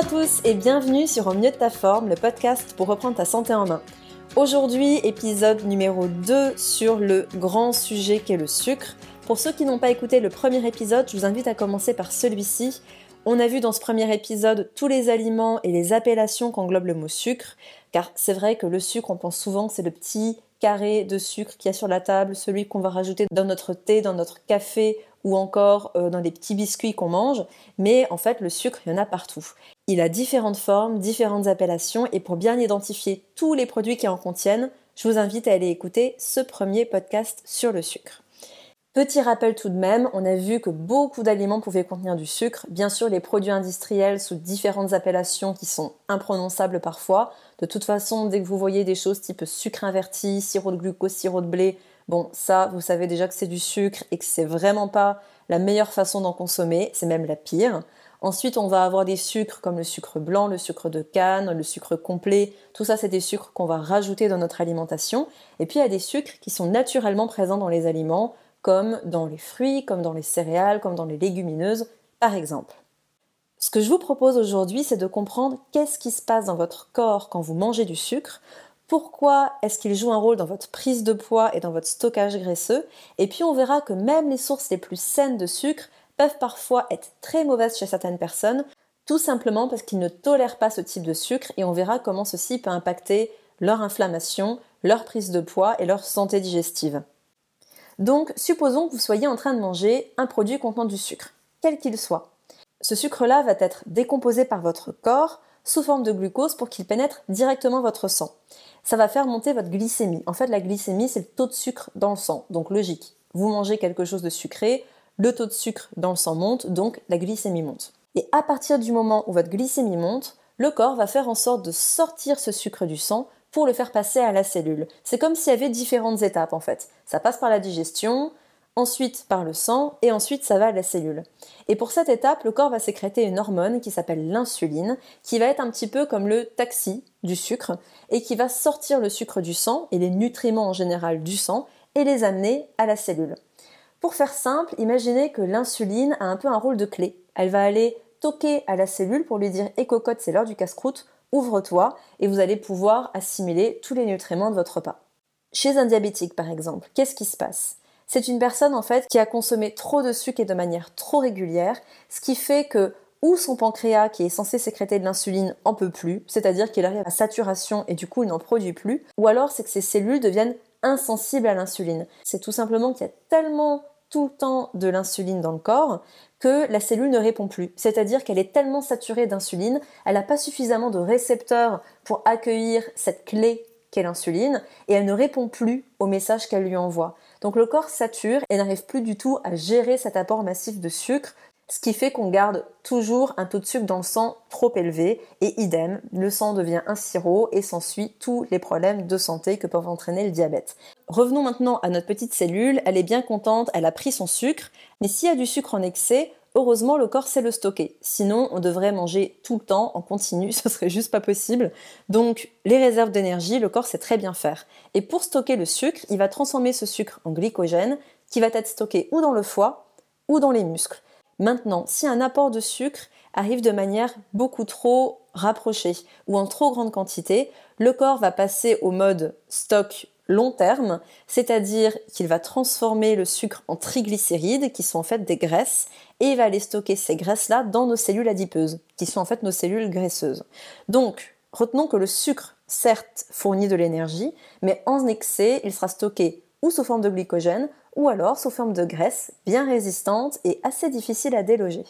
à tous et bienvenue sur Au mieux de ta forme, le podcast pour reprendre ta santé en main. Aujourd'hui, épisode numéro 2 sur le grand sujet qu'est le sucre. Pour ceux qui n'ont pas écouté le premier épisode, je vous invite à commencer par celui-ci. On a vu dans ce premier épisode tous les aliments et les appellations qu'englobe le mot sucre, car c'est vrai que le sucre, on pense souvent que c'est le petit carré de sucre qu'il y a sur la table, celui qu'on va rajouter dans notre thé, dans notre café ou encore euh, dans des petits biscuits qu'on mange, mais en fait le sucre, il y en a partout. Il a différentes formes, différentes appellations, et pour bien identifier tous les produits qui en contiennent, je vous invite à aller écouter ce premier podcast sur le sucre. Petit rappel tout de même, on a vu que beaucoup d'aliments pouvaient contenir du sucre. Bien sûr, les produits industriels sous différentes appellations qui sont imprononçables parfois. De toute façon, dès que vous voyez des choses type sucre inverti, sirop de glucose, sirop de blé, bon, ça, vous savez déjà que c'est du sucre et que c'est vraiment pas la meilleure façon d'en consommer, c'est même la pire. Ensuite, on va avoir des sucres comme le sucre blanc, le sucre de canne, le sucre complet. Tout ça, c'est des sucres qu'on va rajouter dans notre alimentation. Et puis, il y a des sucres qui sont naturellement présents dans les aliments, comme dans les fruits, comme dans les céréales, comme dans les légumineuses, par exemple. Ce que je vous propose aujourd'hui, c'est de comprendre qu'est-ce qui se passe dans votre corps quand vous mangez du sucre, pourquoi est-ce qu'il joue un rôle dans votre prise de poids et dans votre stockage graisseux, et puis on verra que même les sources les plus saines de sucre peuvent parfois être très mauvaises chez certaines personnes, tout simplement parce qu'ils ne tolèrent pas ce type de sucre, et on verra comment ceci peut impacter leur inflammation, leur prise de poids et leur santé digestive. Donc, supposons que vous soyez en train de manger un produit contenant du sucre, quel qu'il soit. Ce sucre-là va être décomposé par votre corps sous forme de glucose pour qu'il pénètre directement votre sang. Ça va faire monter votre glycémie. En fait, la glycémie, c'est le taux de sucre dans le sang. Donc, logique. Vous mangez quelque chose de sucré, le taux de sucre dans le sang monte, donc la glycémie monte. Et à partir du moment où votre glycémie monte, le corps va faire en sorte de sortir ce sucre du sang pour le faire passer à la cellule. C'est comme s'il y avait différentes étapes en fait. Ça passe par la digestion, ensuite par le sang et ensuite ça va à la cellule. Et pour cette étape, le corps va sécréter une hormone qui s'appelle l'insuline, qui va être un petit peu comme le taxi du sucre et qui va sortir le sucre du sang et les nutriments en général du sang et les amener à la cellule. Pour faire simple, imaginez que l'insuline a un peu un rôle de clé. Elle va aller toquer à la cellule pour lui dire écocote, c'est l'heure du casse-croûte, ouvre-toi et vous allez pouvoir assimiler tous les nutriments de votre repas. Chez un diabétique par exemple, qu'est-ce qui se passe? C'est une personne en fait qui a consommé trop de sucre et de manière trop régulière, ce qui fait que ou son pancréas qui est censé sécréter de l'insuline en peut plus, c'est-à-dire qu'il arrive à saturation et du coup il n'en produit plus, ou alors c'est que ses cellules deviennent insensibles à l'insuline. C'est tout simplement qu'il y a tellement tout le temps de l'insuline dans le corps que la cellule ne répond plus. C'est-à-dire qu'elle est tellement saturée d'insuline, elle n'a pas suffisamment de récepteurs pour accueillir cette clé qu'est l'insuline, et elle ne répond plus au message qu'elle lui envoie. Donc le corps sature et n'arrive plus du tout à gérer cet apport massif de sucre ce qui fait qu'on garde toujours un taux de sucre dans le sang trop élevé et idem, le sang devient un sirop et s'ensuit tous les problèmes de santé que peuvent entraîner le diabète. Revenons maintenant à notre petite cellule, elle est bien contente, elle a pris son sucre, mais s'il y a du sucre en excès, heureusement le corps sait le stocker. Sinon, on devrait manger tout le temps en continu, ce serait juste pas possible. Donc, les réserves d'énergie, le corps sait très bien faire. Et pour stocker le sucre, il va transformer ce sucre en glycogène qui va être stocké ou dans le foie ou dans les muscles. Maintenant, si un apport de sucre arrive de manière beaucoup trop rapprochée ou en trop grande quantité, le corps va passer au mode stock long terme, c'est-à-dire qu'il va transformer le sucre en triglycérides, qui sont en fait des graisses, et il va aller stocker ces graisses-là dans nos cellules adipeuses, qui sont en fait nos cellules graisseuses. Donc, retenons que le sucre, certes, fournit de l'énergie, mais en excès, il sera stocké ou sous forme de glycogène, ou alors sous forme de graisse bien résistante et assez difficile à déloger.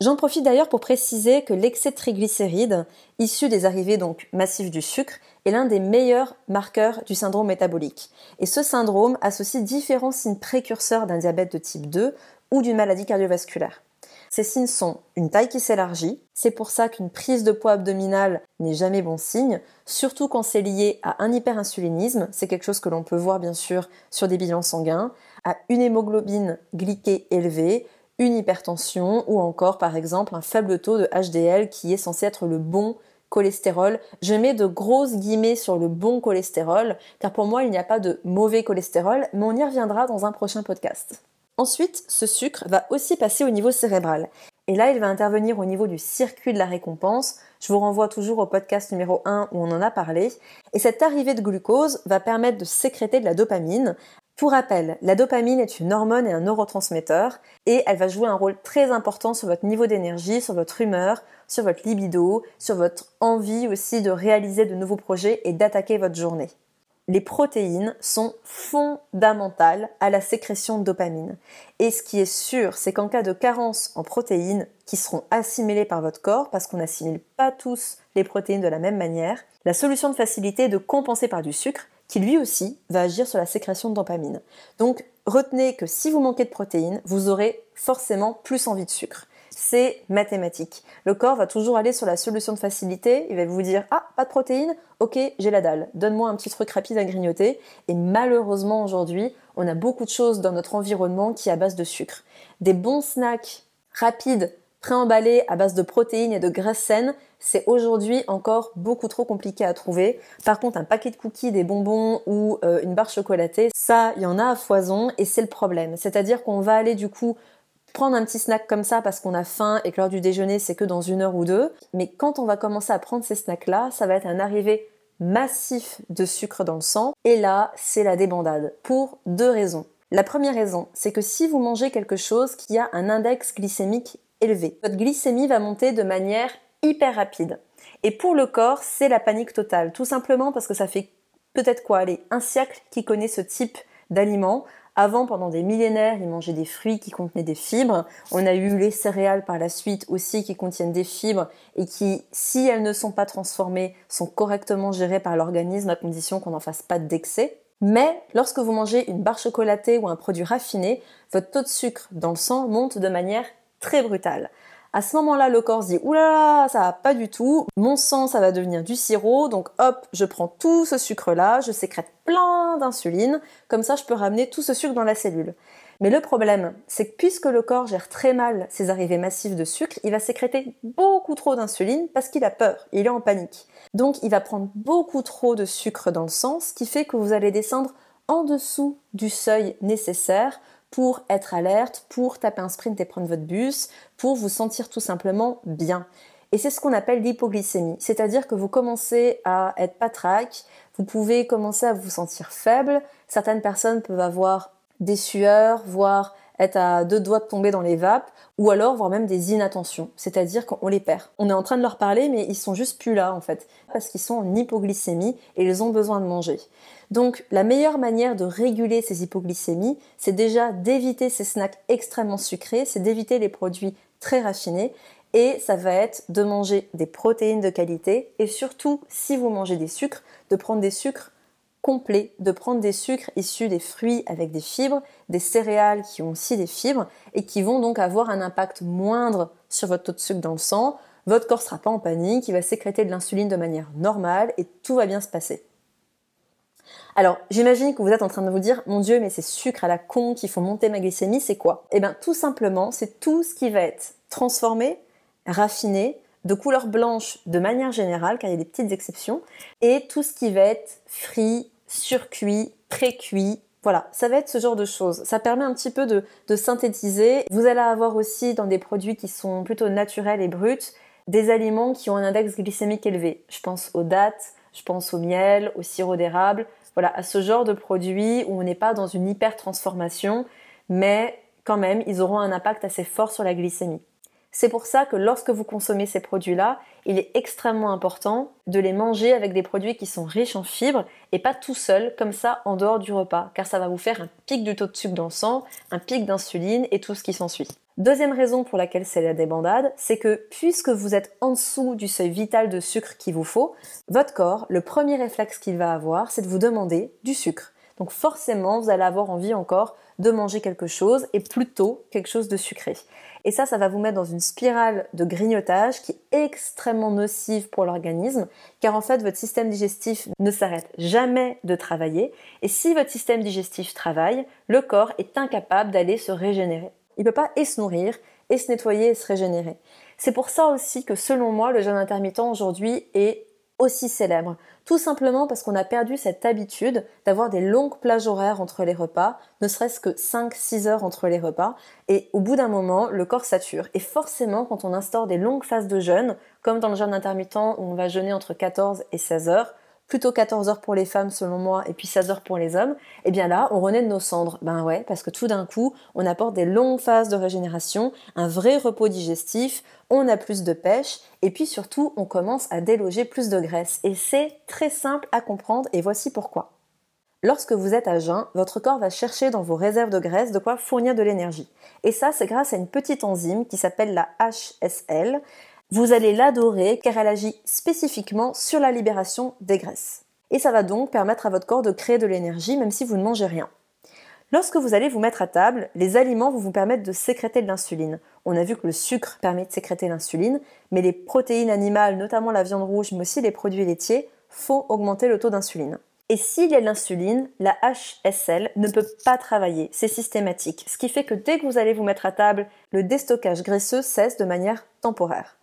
J'en profite d'ailleurs pour préciser que l'excès de triglycérides, issu des arrivées donc massives du sucre, est l'un des meilleurs marqueurs du syndrome métabolique. Et ce syndrome associe différents signes précurseurs d'un diabète de type 2 ou d'une maladie cardiovasculaire. Ces signes sont une taille qui s'élargit, c'est pour ça qu'une prise de poids abdominale n'est jamais bon signe, surtout quand c'est lié à un hyperinsulinisme, c'est quelque chose que l'on peut voir bien sûr sur des bilans sanguins, à une hémoglobine glyquée élevée, une hypertension ou encore par exemple un faible taux de HDL qui est censé être le bon cholestérol. Je mets de grosses guillemets sur le bon cholestérol car pour moi il n'y a pas de mauvais cholestérol mais on y reviendra dans un prochain podcast. Ensuite, ce sucre va aussi passer au niveau cérébral. Et là, il va intervenir au niveau du circuit de la récompense. Je vous renvoie toujours au podcast numéro 1 où on en a parlé. Et cette arrivée de glucose va permettre de sécréter de la dopamine. Pour rappel, la dopamine est une hormone et un neurotransmetteur et elle va jouer un rôle très important sur votre niveau d'énergie, sur votre humeur, sur votre libido, sur votre envie aussi de réaliser de nouveaux projets et d'attaquer votre journée les protéines sont fondamentales à la sécrétion de dopamine. Et ce qui est sûr, c'est qu'en cas de carence en protéines qui seront assimilées par votre corps, parce qu'on n'assimile pas tous les protéines de la même manière, la solution de facilité est de compenser par du sucre, qui lui aussi va agir sur la sécrétion de dopamine. Donc retenez que si vous manquez de protéines, vous aurez forcément plus envie de sucre c'est mathématique. Le corps va toujours aller sur la solution de facilité, il va vous dire ah pas de protéines, ok j'ai la dalle, donne-moi un petit truc rapide à grignoter. Et malheureusement aujourd'hui, on a beaucoup de choses dans notre environnement qui est à base de sucre. Des bons snacks rapides, préemballés à base de protéines et de graisses saines, c'est aujourd'hui encore beaucoup trop compliqué à trouver. Par contre, un paquet de cookies, des bonbons ou euh, une barre chocolatée, ça, il y en a à foison et c'est le problème. C'est-à-dire qu'on va aller du coup prendre un petit snack comme ça parce qu'on a faim et que l'heure du déjeuner c'est que dans une heure ou deux. Mais quand on va commencer à prendre ces snacks-là, ça va être un arrivé massif de sucre dans le sang. Et là, c'est la débandade. Pour deux raisons. La première raison, c'est que si vous mangez quelque chose qui a un index glycémique élevé, votre glycémie va monter de manière hyper rapide. Et pour le corps, c'est la panique totale. Tout simplement parce que ça fait peut-être quoi, allez, un siècle qu'il connaît ce type d'aliments avant, pendant des millénaires, ils mangeaient des fruits qui contenaient des fibres. On a eu les céréales par la suite aussi qui contiennent des fibres et qui, si elles ne sont pas transformées, sont correctement gérées par l'organisme à condition qu'on n'en fasse pas d'excès. Mais lorsque vous mangez une barre chocolatée ou un produit raffiné, votre taux de sucre dans le sang monte de manière très brutale. À ce moment-là, le corps se dit oulala, ça va pas du tout. Mon sang, ça va devenir du sirop. Donc hop, je prends tout ce sucre-là, je sécrète plein d'insuline. Comme ça, je peux ramener tout ce sucre dans la cellule. Mais le problème, c'est que puisque le corps gère très mal ces arrivées massives de sucre, il va sécréter beaucoup trop d'insuline parce qu'il a peur, il est en panique. Donc il va prendre beaucoup trop de sucre dans le sang, ce qui fait que vous allez descendre en dessous du seuil nécessaire pour être alerte, pour taper un sprint et prendre votre bus, pour vous sentir tout simplement bien. Et c'est ce qu'on appelle l'hypoglycémie, c'est-à-dire que vous commencez à être patraque, vous pouvez commencer à vous sentir faible, certaines personnes peuvent avoir des sueurs, voire être à deux doigts de tomber dans les vapes, ou alors voire même des inattentions, c'est-à-dire qu'on les perd. On est en train de leur parler, mais ils sont juste plus là en fait, parce qu'ils sont en hypoglycémie et ils ont besoin de manger. Donc la meilleure manière de réguler ces hypoglycémies, c'est déjà d'éviter ces snacks extrêmement sucrés, c'est d'éviter les produits très raffinés, et ça va être de manger des protéines de qualité, et surtout si vous mangez des sucres, de prendre des sucres complet de prendre des sucres issus des fruits avec des fibres, des céréales qui ont aussi des fibres et qui vont donc avoir un impact moindre sur votre taux de sucre dans le sang. Votre corps sera pas en panique, il va sécréter de l'insuline de manière normale et tout va bien se passer. Alors, j'imagine que vous êtes en train de vous dire, mon Dieu, mais ces sucres à la con qui font monter ma glycémie, c'est quoi? Eh bien, tout simplement, c'est tout ce qui va être transformé, raffiné, de couleur blanche de manière générale, car il y a des petites exceptions, et tout ce qui va être frit, surcuit, pré-cuit. Voilà, ça va être ce genre de choses. Ça permet un petit peu de, de synthétiser. Vous allez avoir aussi dans des produits qui sont plutôt naturels et bruts, des aliments qui ont un index glycémique élevé. Je pense aux dattes, je pense au miel, au sirop d'érable, voilà, à ce genre de produits où on n'est pas dans une hyper transformation, mais quand même, ils auront un impact assez fort sur la glycémie. C'est pour ça que lorsque vous consommez ces produits-là, il est extrêmement important de les manger avec des produits qui sont riches en fibres et pas tout seul comme ça en dehors du repas, car ça va vous faire un pic du taux de sucre dans le sang, un pic d'insuline et tout ce qui s'ensuit. Deuxième raison pour laquelle c'est la débandade, c'est que puisque vous êtes en dessous du seuil vital de sucre qu'il vous faut, votre corps, le premier réflexe qu'il va avoir, c'est de vous demander du sucre. Donc forcément, vous allez avoir envie encore de manger quelque chose et plutôt quelque chose de sucré. Et ça, ça va vous mettre dans une spirale de grignotage qui est extrêmement nocive pour l'organisme, car en fait, votre système digestif ne s'arrête jamais de travailler. Et si votre système digestif travaille, le corps est incapable d'aller se régénérer. Il ne peut pas et se nourrir, et se nettoyer et se régénérer. C'est pour ça aussi que selon moi, le jeûne intermittent aujourd'hui est aussi célèbre Tout simplement parce qu'on a perdu cette habitude d'avoir des longues plages horaires entre les repas, ne serait-ce que 5-6 heures entre les repas, et au bout d'un moment, le corps sature. Et forcément, quand on instaure des longues phases de jeûne, comme dans le jeûne intermittent où on va jeûner entre 14 et 16 heures, plutôt 14 heures pour les femmes selon moi et puis 16 heures pour les hommes, et eh bien là, on renaît de nos cendres. Ben ouais, parce que tout d'un coup, on apporte des longues phases de régénération, un vrai repos digestif, on a plus de pêche, et puis surtout, on commence à déloger plus de graisse. Et c'est très simple à comprendre, et voici pourquoi. Lorsque vous êtes à jeun, votre corps va chercher dans vos réserves de graisse de quoi fournir de l'énergie. Et ça, c'est grâce à une petite enzyme qui s'appelle la HSL. Vous allez l'adorer car elle agit spécifiquement sur la libération des graisses. Et ça va donc permettre à votre corps de créer de l'énergie même si vous ne mangez rien. Lorsque vous allez vous mettre à table, les aliments vont vous permettre de sécréter de l'insuline. On a vu que le sucre permet de sécréter l'insuline, mais les protéines animales, notamment la viande rouge, mais aussi les produits laitiers, font augmenter le taux d'insuline. Et s'il y a l'insuline, la HSL ne peut pas travailler, c'est systématique, ce qui fait que dès que vous allez vous mettre à table, le déstockage graisseux cesse de manière temporaire.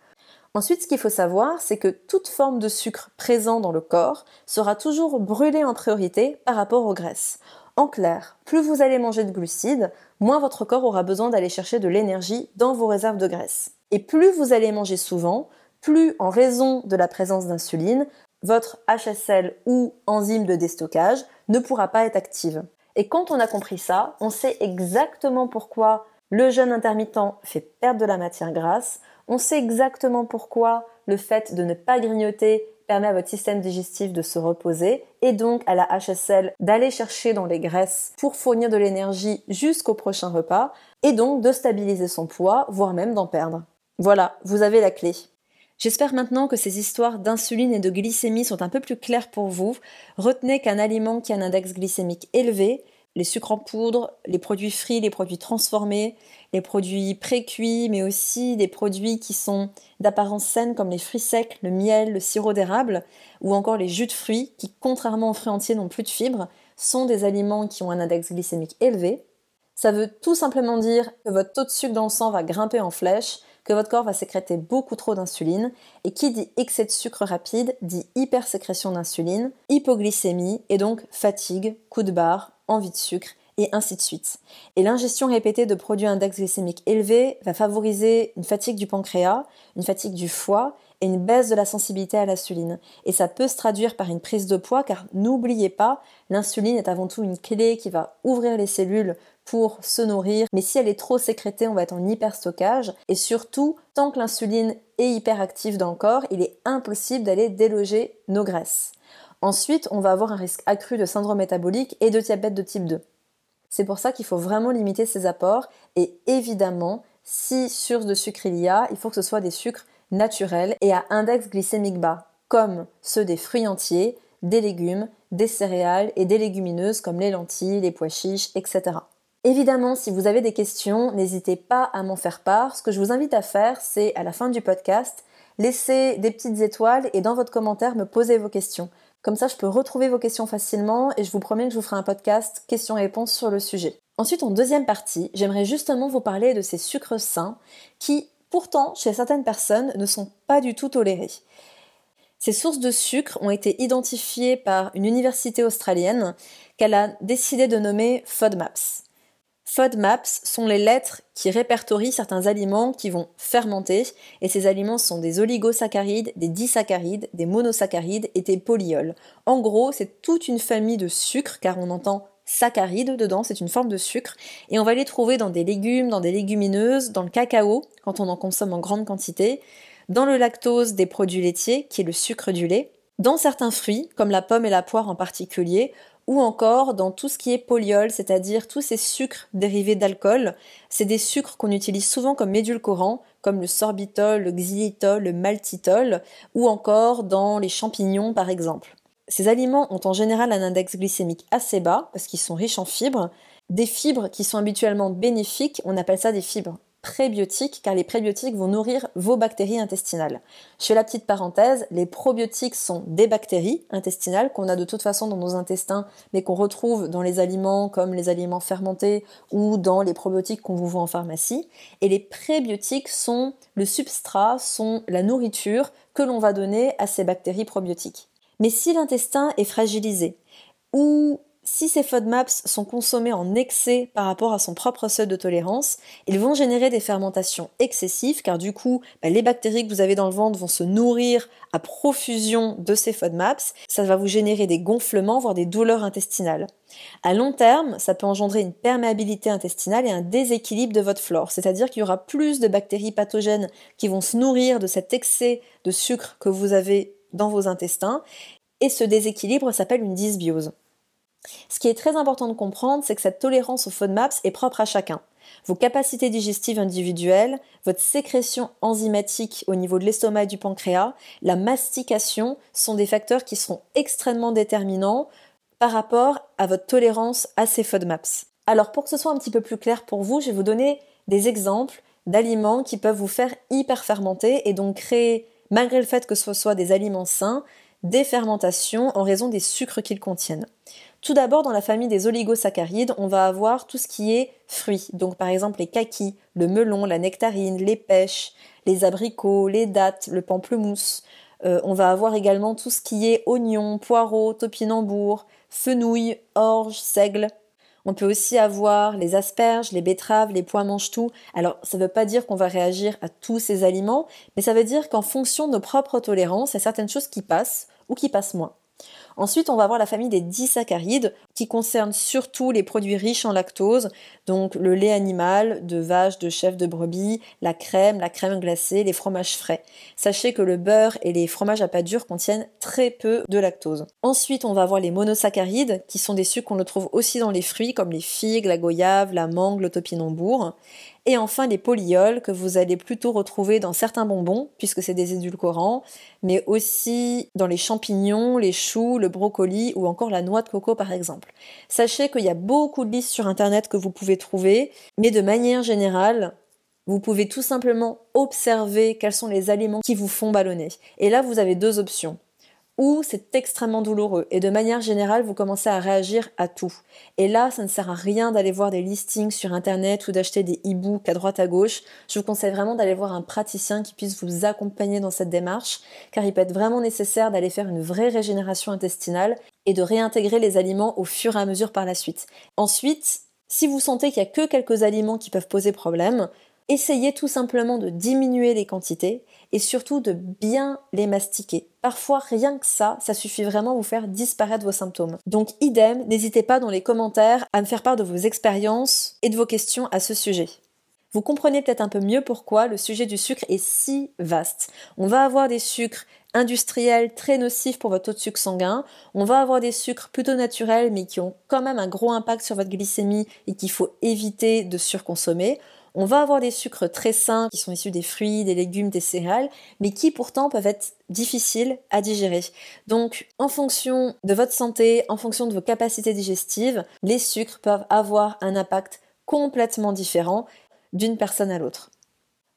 Ensuite, ce qu'il faut savoir, c'est que toute forme de sucre présent dans le corps sera toujours brûlée en priorité par rapport aux graisses. En clair, plus vous allez manger de glucides, moins votre corps aura besoin d'aller chercher de l'énergie dans vos réserves de graisse. Et plus vous allez manger souvent, plus en raison de la présence d'insuline, votre HSL ou enzyme de déstockage ne pourra pas être active. Et quand on a compris ça, on sait exactement pourquoi le jeûne intermittent fait perdre de la matière grasse, on sait exactement pourquoi le fait de ne pas grignoter permet à votre système digestif de se reposer et donc à la HSL d'aller chercher dans les graisses pour fournir de l'énergie jusqu'au prochain repas et donc de stabiliser son poids, voire même d'en perdre. Voilà, vous avez la clé. J'espère maintenant que ces histoires d'insuline et de glycémie sont un peu plus claires pour vous. Retenez qu'un aliment qui a un index glycémique élevé les sucres en poudre, les produits frits, les produits transformés, les produits pré-cuits, mais aussi des produits qui sont d'apparence saine comme les fruits secs, le miel, le sirop d'érable, ou encore les jus de fruits qui, contrairement aux fruits entiers, n'ont plus de fibres, sont des aliments qui ont un index glycémique élevé. Ça veut tout simplement dire que votre taux de sucre dans le sang va grimper en flèche, que votre corps va sécréter beaucoup trop d'insuline, et qui dit excès de sucre rapide dit hypersécrétion d'insuline, hypoglycémie et donc fatigue, coup de barre, envie de sucre, et ainsi de suite. Et l'ingestion répétée de produits index glycémique élevé va favoriser une fatigue du pancréas, une fatigue du foie et une baisse de la sensibilité à l'insuline. Et ça peut se traduire par une prise de poids car n'oubliez pas, l'insuline est avant tout une clé qui va ouvrir les cellules pour se nourrir, mais si elle est trop sécrétée, on va être en hyperstockage. Et surtout, tant que l'insuline est hyperactive dans le corps, il est impossible d'aller déloger nos graisses. Ensuite, on va avoir un risque accru de syndrome métabolique et de diabète de type 2. C'est pour ça qu'il faut vraiment limiter ses apports et évidemment, si source de sucre il y a, il faut que ce soit des sucres naturels et à index glycémique bas, comme ceux des fruits entiers, des légumes, des céréales et des légumineuses comme les lentilles, les pois chiches, etc. Évidemment, si vous avez des questions, n'hésitez pas à m'en faire part. Ce que je vous invite à faire, c'est à la fin du podcast, laisser des petites étoiles et dans votre commentaire me poser vos questions. Comme ça, je peux retrouver vos questions facilement et je vous promets que je vous ferai un podcast questions-réponses sur le sujet. Ensuite, en deuxième partie, j'aimerais justement vous parler de ces sucres sains qui, pourtant, chez certaines personnes, ne sont pas du tout tolérés. Ces sources de sucre ont été identifiées par une université australienne qu'elle a décidé de nommer FODMAPS. FODMAPs sont les lettres qui répertorient certains aliments qui vont fermenter, et ces aliments sont des oligosaccharides, des disaccharides, des monosaccharides et des polyols. En gros, c'est toute une famille de sucres, car on entend saccharides dedans, c'est une forme de sucre, et on va les trouver dans des légumes, dans des légumineuses, dans le cacao, quand on en consomme en grande quantité, dans le lactose des produits laitiers, qui est le sucre du lait, dans certains fruits, comme la pomme et la poire en particulier, ou encore dans tout ce qui est polyol, c'est-à-dire tous ces sucres dérivés d'alcool. C'est des sucres qu'on utilise souvent comme édulcorants, comme le sorbitol, le xylitol, le maltitol, ou encore dans les champignons par exemple. Ces aliments ont en général un index glycémique assez bas parce qu'ils sont riches en fibres. Des fibres qui sont habituellement bénéfiques, on appelle ça des fibres prébiotiques car les prébiotiques vont nourrir vos bactéries intestinales. Je fais la petite parenthèse, les probiotiques sont des bactéries intestinales qu'on a de toute façon dans nos intestins mais qu'on retrouve dans les aliments comme les aliments fermentés ou dans les probiotiques qu'on vous vend en pharmacie. Et les prébiotiques sont le substrat, sont la nourriture que l'on va donner à ces bactéries probiotiques. Mais si l'intestin est fragilisé ou si ces FODMAPs sont consommés en excès par rapport à son propre seuil de tolérance, ils vont générer des fermentations excessives car du coup, bah, les bactéries que vous avez dans le ventre vont se nourrir à profusion de ces FODMAPs. Ça va vous générer des gonflements, voire des douleurs intestinales. À long terme, ça peut engendrer une perméabilité intestinale et un déséquilibre de votre flore, c'est-à-dire qu'il y aura plus de bactéries pathogènes qui vont se nourrir de cet excès de sucre que vous avez dans vos intestins, et ce déséquilibre s'appelle une dysbiose. Ce qui est très important de comprendre, c'est que cette tolérance aux FODMAPs est propre à chacun. Vos capacités digestives individuelles, votre sécrétion enzymatique au niveau de l'estomac et du pancréas, la mastication sont des facteurs qui seront extrêmement déterminants par rapport à votre tolérance à ces FODMAPs. Alors pour que ce soit un petit peu plus clair pour vous, je vais vous donner des exemples d'aliments qui peuvent vous faire hyper fermenter et donc créer, malgré le fait que ce soit des aliments sains, des fermentations en raison des sucres qu'ils contiennent. Tout d'abord, dans la famille des oligosaccharides, on va avoir tout ce qui est fruits. Donc, par exemple, les kakis, le melon, la nectarine, les pêches, les abricots, les dattes, le pamplemousse. Euh, on va avoir également tout ce qui est oignons, poireaux, topinambour, fenouil, orge, seigle. On peut aussi avoir les asperges, les betteraves, les pois mange-tout. Alors, ça ne veut pas dire qu'on va réagir à tous ces aliments, mais ça veut dire qu'en fonction de nos propres tolérances, il y a certaines choses qui passent ou qui passent moins. Ensuite, on va avoir la famille des disaccharides qui concerne surtout les produits riches en lactose, donc le lait animal de vache, de chèvre, de brebis, la crème, la crème glacée, les fromages frais. Sachez que le beurre et les fromages à pâte dure contiennent très peu de lactose. Ensuite, on va avoir les monosaccharides qui sont des sucres qu'on trouve aussi dans les fruits comme les figues, la goyave, la mangue, le topinambour. Et enfin les polyols que vous allez plutôt retrouver dans certains bonbons, puisque c'est des édulcorants, mais aussi dans les champignons, les choux, le brocoli ou encore la noix de coco par exemple. Sachez qu'il y a beaucoup de listes sur internet que vous pouvez trouver, mais de manière générale, vous pouvez tout simplement observer quels sont les aliments qui vous font ballonner. Et là, vous avez deux options ou c'est extrêmement douloureux et de manière générale vous commencez à réagir à tout. Et là, ça ne sert à rien d'aller voir des listings sur internet ou d'acheter des e-books à droite à gauche. Je vous conseille vraiment d'aller voir un praticien qui puisse vous accompagner dans cette démarche car il peut être vraiment nécessaire d'aller faire une vraie régénération intestinale et de réintégrer les aliments au fur et à mesure par la suite. Ensuite, si vous sentez qu'il y a que quelques aliments qui peuvent poser problème, essayez tout simplement de diminuer les quantités et surtout de bien les mastiquer. Parfois, rien que ça, ça suffit vraiment à vous faire disparaître vos symptômes. Donc, idem, n'hésitez pas dans les commentaires à me faire part de vos expériences et de vos questions à ce sujet. Vous comprenez peut-être un peu mieux pourquoi le sujet du sucre est si vaste. On va avoir des sucres industriels très nocifs pour votre taux de sucre sanguin. On va avoir des sucres plutôt naturels mais qui ont quand même un gros impact sur votre glycémie et qu'il faut éviter de surconsommer. On va avoir des sucres très sains qui sont issus des fruits, des légumes, des céréales, mais qui pourtant peuvent être difficiles à digérer. Donc, en fonction de votre santé, en fonction de vos capacités digestives, les sucres peuvent avoir un impact complètement différent d'une personne à l'autre.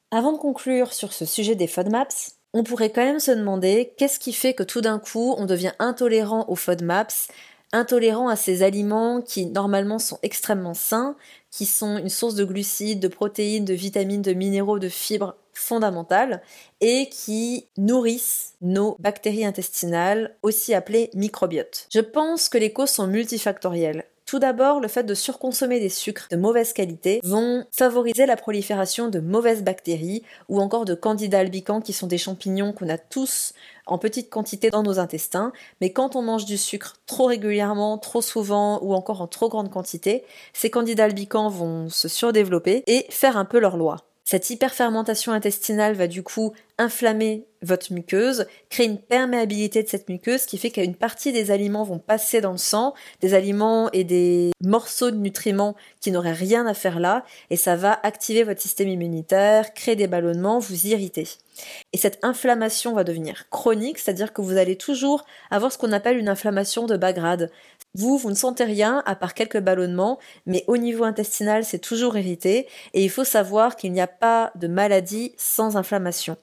Avant de conclure sur ce sujet des FODMAPs, on pourrait quand même se demander qu'est-ce qui fait que tout d'un coup on devient intolérant aux FODMAPs, intolérant à ces aliments qui normalement sont extrêmement sains, qui sont une source de glucides, de protéines, de vitamines, de minéraux, de fibres fondamentales et qui nourrissent nos bactéries intestinales, aussi appelées microbiotes. Je pense que les causes sont multifactorielles. Tout d'abord, le fait de surconsommer des sucres de mauvaise qualité vont favoriser la prolifération de mauvaises bactéries ou encore de candidats albicans qui sont des champignons qu'on a tous en petite quantité dans nos intestins, mais quand on mange du sucre trop régulièrement, trop souvent ou encore en trop grande quantité, ces candidats albicans vont se surdévelopper et faire un peu leur loi. Cette hyperfermentation intestinale va du coup inflammer votre muqueuse, créer une perméabilité de cette muqueuse qui fait qu'une partie des aliments vont passer dans le sang, des aliments et des morceaux de nutriments qui n'auraient rien à faire là, et ça va activer votre système immunitaire, créer des ballonnements, vous irriter. Et cette inflammation va devenir chronique, c'est-à-dire que vous allez toujours avoir ce qu'on appelle une inflammation de bas grade. Vous, vous ne sentez rien à part quelques ballonnements, mais au niveau intestinal, c'est toujours irrité et il faut savoir qu'il n'y a pas de maladie sans inflammation.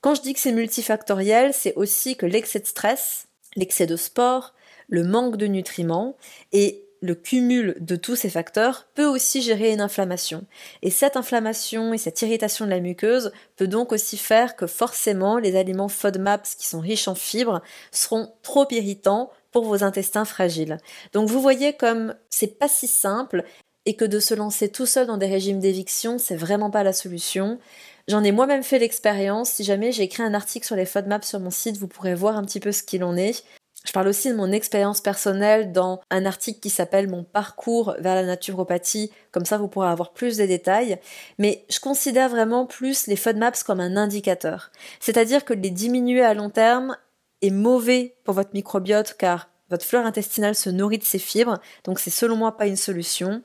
Quand je dis que c'est multifactoriel, c'est aussi que l'excès de stress, l'excès de sport, le manque de nutriments et le cumul de tous ces facteurs peut aussi gérer une inflammation. Et cette inflammation et cette irritation de la muqueuse peut donc aussi faire que forcément les aliments FODMAPs qui sont riches en fibres seront trop irritants pour vos intestins fragiles. Donc vous voyez comme c'est pas si simple et que de se lancer tout seul dans des régimes d'éviction, c'est vraiment pas la solution. J'en ai moi-même fait l'expérience. Si jamais j'ai écrit un article sur les FODMAPs sur mon site, vous pourrez voir un petit peu ce qu'il en est. Je parle aussi de mon expérience personnelle dans un article qui s'appelle Mon parcours vers la naturopathie, comme ça vous pourrez avoir plus de détails, mais je considère vraiment plus les FODMAPs comme un indicateur. C'est-à-dire que les diminuer à long terme est mauvais pour votre microbiote car votre flore intestinale se nourrit de ces fibres, donc c'est selon moi pas une solution.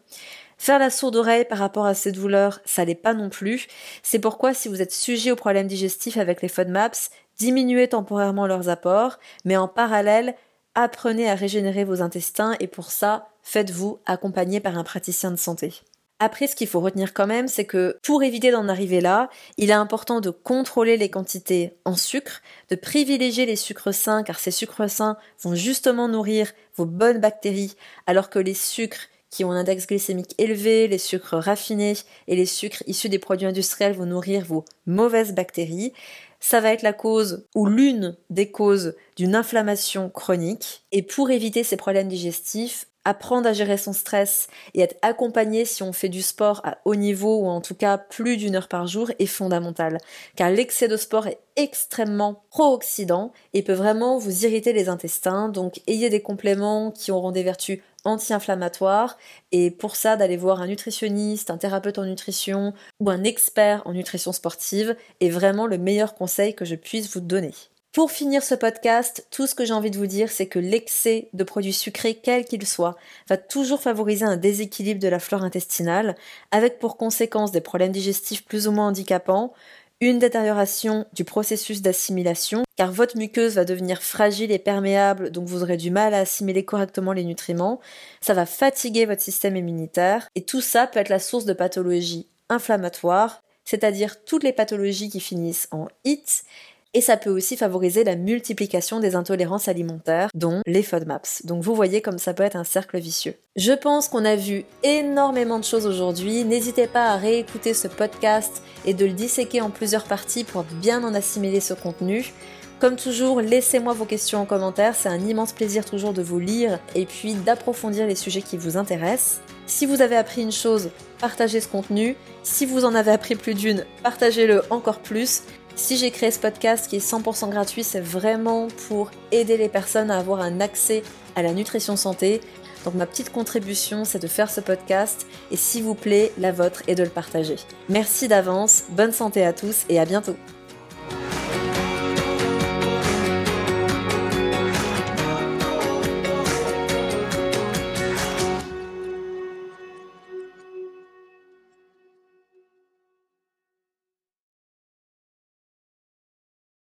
Faire la sourde oreille par rapport à cette douleur, ça l'est pas non plus. C'est pourquoi si vous êtes sujet aux problèmes digestifs avec les FODMAPs, diminuez temporairement leurs apports, mais en parallèle, apprenez à régénérer vos intestins et pour ça, faites-vous accompagner par un praticien de santé. Après, ce qu'il faut retenir quand même, c'est que pour éviter d'en arriver là, il est important de contrôler les quantités en sucre, de privilégier les sucres sains, car ces sucres sains vont justement nourrir vos bonnes bactéries, alors que les sucres qui ont un index glycémique élevé, les sucres raffinés et les sucres issus des produits industriels vont nourrir vos mauvaises bactéries ça va être la cause ou l'une des causes d'une inflammation chronique. Et pour éviter ces problèmes digestifs, apprendre à gérer son stress et être accompagné si on fait du sport à haut niveau ou en tout cas plus d'une heure par jour est fondamental. Car l'excès de sport est extrêmement pro-oxydant et peut vraiment vous irriter les intestins. Donc ayez des compléments qui auront des vertus anti-inflammatoires et pour ça d'aller voir un nutritionniste, un thérapeute en nutrition ou un expert en nutrition sportive est vraiment le meilleur conseil que je puisse vous donner. Pour finir ce podcast, tout ce que j'ai envie de vous dire, c'est que l'excès de produits sucrés, quel qu'il soit, va toujours favoriser un déséquilibre de la flore intestinale, avec pour conséquence des problèmes digestifs plus ou moins handicapants, une détérioration du processus d'assimilation, car votre muqueuse va devenir fragile et perméable, donc vous aurez du mal à assimiler correctement les nutriments, ça va fatiguer votre système immunitaire, et tout ça peut être la source de pathologies inflammatoires, c'est-à-dire toutes les pathologies qui finissent en IT, et ça peut aussi favoriser la multiplication des intolérances alimentaires, dont les FODMAPs. Donc vous voyez comme ça peut être un cercle vicieux. Je pense qu'on a vu énormément de choses aujourd'hui. N'hésitez pas à réécouter ce podcast et de le disséquer en plusieurs parties pour bien en assimiler ce contenu. Comme toujours, laissez-moi vos questions en commentaire, c'est un immense plaisir toujours de vous lire et puis d'approfondir les sujets qui vous intéressent. Si vous avez appris une chose, partagez ce contenu. Si vous en avez appris plus d'une, partagez-le encore plus. Si j'ai créé ce podcast qui est 100% gratuit, c'est vraiment pour aider les personnes à avoir un accès à la nutrition santé. Donc ma petite contribution, c'est de faire ce podcast et s'il vous plaît, la vôtre est de le partager. Merci d'avance, bonne santé à tous et à bientôt.